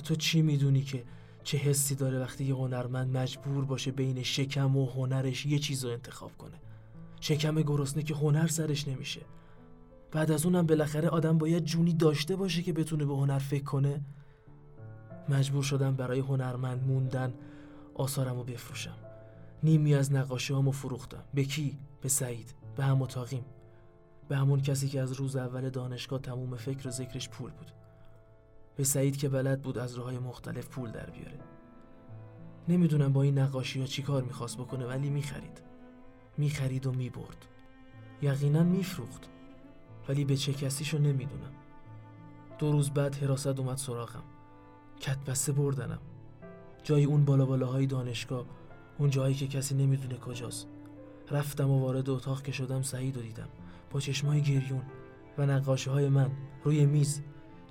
تو چی می‌دونی که چه حسی داره وقتی یه هنرمند مجبور باشه بین شکم و هنرش یه چیز رو انتخاب کنه؟ شکم گرسنه که هنر سرش نمیشه. بعد از اونم بالاخره آدم باید جونی داشته باشه که بتونه به هنر فکر کنه. مجبور شدم برای هنرمند موندن آثارم رو بفروشم. نیمی از نقاشی هامو فروختم. به کی؟ به سعید. به هم متاقیم به همون کسی که از روز اول دانشگاه تموم فکر و ذکرش پول بود. به سعید که بلد بود از راههای مختلف پول در بیاره. نمی‌دونم با این نقاشی ها چی کار می‌خواست بکنه ولی می‌خرید. می‌خرید و می‌برد. یقینا میفروخت. ولی به چه کسیشو نمی‌دونم. دو روز بعد حراست اومد سراغم. کت بسته بردنم. جای اون بالا بالاهای دانشگاه اون جایی که کسی نمی‌دونه کجاست. رفتم و وارد اتاق که شدم سعید رو دیدم. با چشمای گریون و نقاشی های من روی میز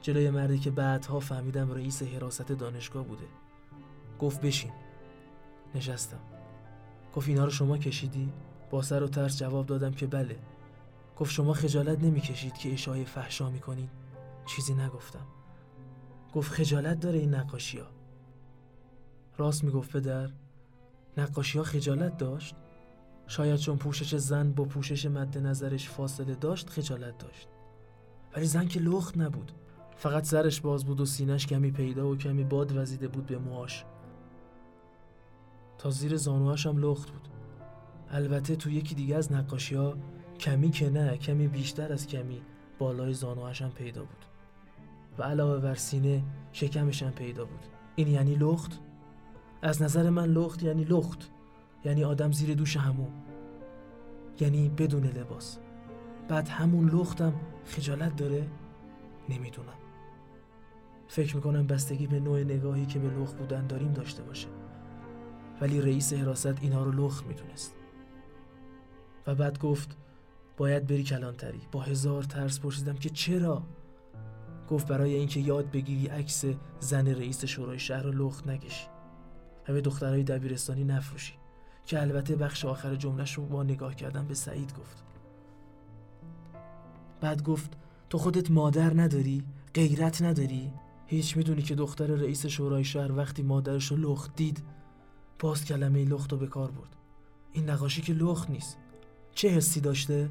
جلوی مردی که بعدها فهمیدم رئیس حراست دانشگاه بوده. گفت بشین. نشستم. گفت اینا رو شما کشیدی؟ با سر و ترس جواب دادم که بله. گفت شما خجالت نمی‌کشید که اشای فحشا می‌کنید؟ چیزی نگفتم. گفت خجالت داره این نقاشی ها راست می‌گفت پدر. نقاشی ها خجالت داشت؟ شاید چون پوشش زن با پوشش مد نظرش فاصله داشت خجالت داشت. ولی زن که لخت نبود. فقط سرش باز بود و سینش کمی پیدا و کمی باد وزیده بود به موهاش. تا زیر زانوهاش هم لخت بود. البته تو یکی دیگه از نقاشی ها کمی که نه کمی بیشتر از کمی بالای زانوهاش هم پیدا بود. و علاوه بر سینه شکمش هم پیدا بود. این یعنی لخت؟ از نظر من لخت یعنی لخت. یعنی آدم زیر دوش همون. یعنی بدون لباس. بعد همون لختم خجالت داره؟ نمی‌دونم. فکر می‌کنم بستگی به نوع نگاهی که به لخت بودن داریم داشته باشه. ولی رئیس حراست اینا رو لخت می‌دونست. و بعد گفت باید بری کلانتری. با هزار ترس پرسیدم که چرا؟ گفت برای اینکه یاد بگیری عکس زن رئیس شورای شهر رو لخت نکشی و به دخترهای دبیرستانی نفروشی. که البته بخش آخر جملهش رو با نگاه کردن به سعید گفت. بعد گفت تو خودت مادر نداری؟ غیرت نداری؟ هیچ می‌دونی که دختر رئیس شورای شهر وقتی مادرش رو لخت دید باز کلمه لخت رو به کار برد. این نقاشی که لخت نیست. چه حسی داشته؟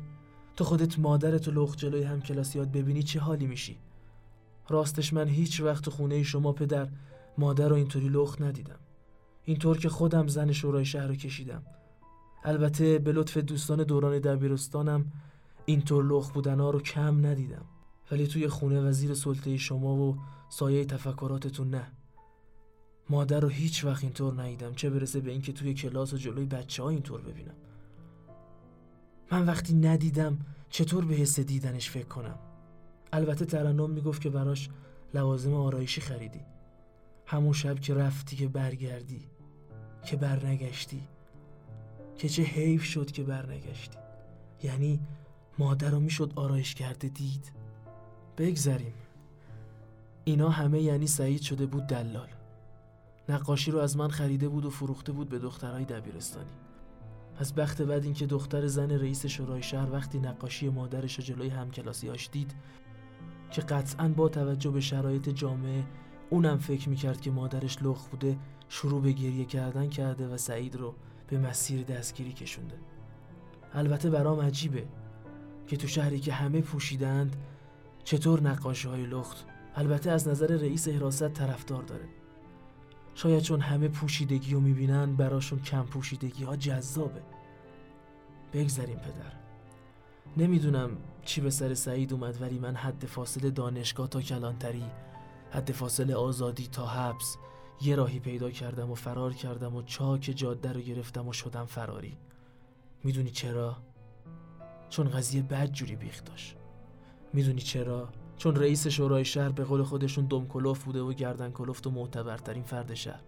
تو خودت مادرت و لخت جلوی هم کلاسیات ببینی چه حالی میشی؟ راستش من هیچ وقت خونه شما پدر مادر رو اینطوری لخت ندیدم. اینطور که خودم زن شورای شهر رو کشیدم. البته به لطف دوستان دوران دبیرستانم اینطور لخ بودنا رو کم ندیدم. ولی توی خونه وزیر سلطه شما و سایه تفکراتتون نه. مادر رو هیچ وقت اینطور ندیدم. چه برسه به اینکه توی کلاس و جلوی بچه ها اینطور ببینم. من وقتی ندیدم چطور به حس دیدنش فکر کنم؟ البته ترنم می‌گفت که براش لوازم آرایشی خریدی. همون شب که رفتی که برگردی که برنگشتی که چه حیف شد که برنگشتی. یعنی مادر رو می‌شد آرایش کرده دید. بگذریم. اینا همه یعنی سعید شده بود دلال. نقاشی رو از من خریده بود و فروخته بود به دخترهای دبیرستانی. از بخت بعد اینکه دختر زن رئیس شورای شهر وقتی نقاشی مادرش جلوی همکلاسیاش دید که قطعا با توجه به شرایط جامعه اونم فکر می‌کرد که مادرش لخ بوده شروع به گریه کردن کرده و سعید رو به مسیر دستگیری کشونده. البته برام عجیبه که تو شهری که همه پوشیدند چطور نقاشی های لخت؟ البته از نظر رئیس حراست طرفدار داره. شاید چون همه پوشیدگی رو می‌بینن براشون کم پوشیدگی ها جذابه. بگذریم پدر. نمی‌دونم چی به سر سعید اومد ولی من حد فاصله دانشگاه تا کلانتری حد فاصله آزادی تا حبس یه راهی پیدا کردم و فرار کردم و چاک جاده رو گرفتم و شدم فراری. می‌دونی چرا؟ چون قضیه بد جوری بیخ داشت. می‌دونی چرا؟ چون رئیس شورای شهر به قول خودشون دم کلوف بوده و گردن کلفت و معتبرترین فرد شهر.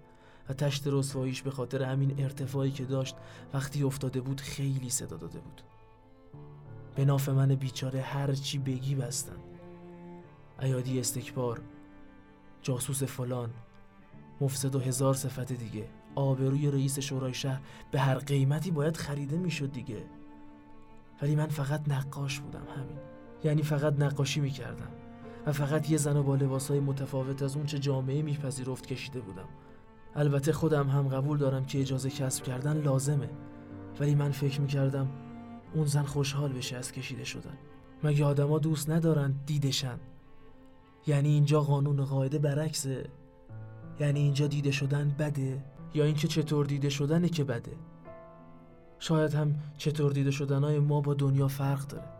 و تشت رسواییش به خاطر همین ارتفاعی که داشت وقتی افتاده بود خیلی صدا داده بود. به ناف من بیچاره هر چی بگی بستن. ایادی استکبار جاسوس فلان مفسد و هزار صفت دیگه. آبروی رئیس شورای شهر به هر قیمتی باید خریده می‌شد دیگه. ولی من فقط نقاش بودم همین. یعنی فقط نقاشی می‌کردم و فقط یه زن با لباسهای متفاوت از اونچه جامعه میپذیرفت کشیده بودم. البته خودم هم قبول دارم که اجازه کسب کردن لازمه ولی من فکر می‌کردم اون زن خوشحال بشه از کشیده شدن. مگه آدما دوست ندارن دیدشن؟ یعنی اینجا قانون قاعده برعکسه یعنی اینجا دیده شدن بده یا اینکه چطور دیده شدنه که بده؟ شاید هم چطور دیده شدنهای ما با دنیا فرق داره.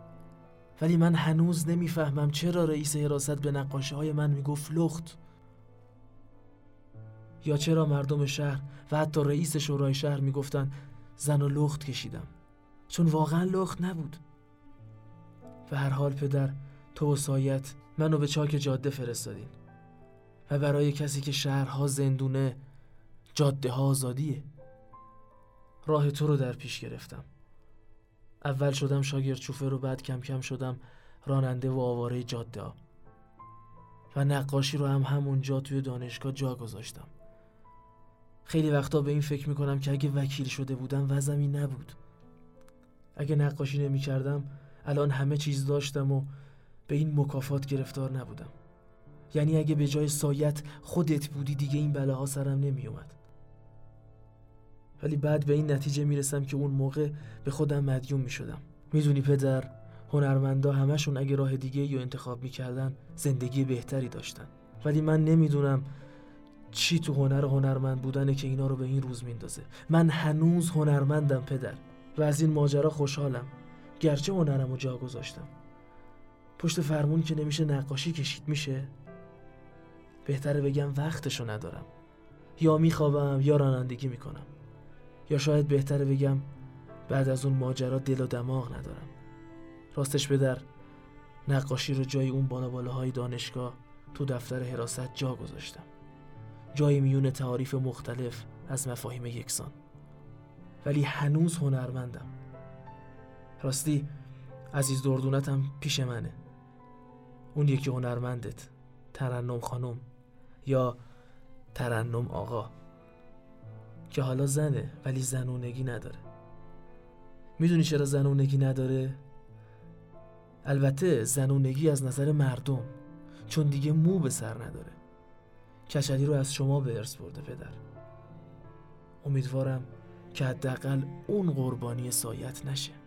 ولی من هنوز نمی‌فهمم چرا رئیس حراست به نقاشه های من می‌گفت لخت. یا چرا مردم شهر و حتی رئیس شورای شهر می‌گفتن زن و لخت کشیدم. چون واقعا لخت نبود. به هر حال پدر تو و سایت منو به چاک جاده فرستادین. و برای کسی که شهرها زندونه جاده ها آزادیه. راه تو رو در پیش گرفتم. اول شدم شاگرد چوفه رو بعد کم کم شدم راننده و آواره جاده و نقاشی رو هم همونجا توی دانشگاه جا گذاشتم. خیلی وقتا به این فکر می‌کنم که اگه وکیل شده بودم وزمی نبود. اگه نقاشی نمی کردم الان همه چیز داشتم و به این مکافات گرفتار نبودم. یعنی اگه به جای سایت خودت بودی دیگه این بلاها سرم نمی اومد ولی بعد به این نتیجه می‌رسم که اون موقع به خودم مدیون می شدم می‌دونی پدر هنرمندا همشون اگه راه دیگه رو انتخاب می‌کردن زندگی بهتری داشتن. ولی من نمی‌دونم چی تو هنر هنرمند بودنه که اینا رو به این روز میندازه. من هنوز هنرمندم پدر و از این ماجرا خوشحالم. گرچه هنرم رو جا گذاشتم. پشت فرمون که نمیشه نقاشی کشید میشه؟ بهتره بگم وقتشو ندارم. یا میخوابم یا رانندگی می‌کنم. یا شاید بهتره بگم بعد از اون ماجرا دل و دماغ ندارم. راستش بدر نقاشی رو جای اون بالا بالاهای دانشگاه تو دفتر حراست جا گذاشتم. جای میون تعاریف مختلف از مفاهیم یکسان. ولی هنوز هنرمندم. راستی عزیز دردونتم پیش منه. اون یکی هنرمندت ترنم خانم یا ترنم آقا. که حالا زنه ولی زنونگی نداره. می‌دونی چرا زنونگی نداره؟ البته زنونگی از نظر مردم چون دیگه مو به سر نداره. کچلی رو از شما به ارث برده پدر. امیدوارم که حداقل اون قربانی سایت نشه.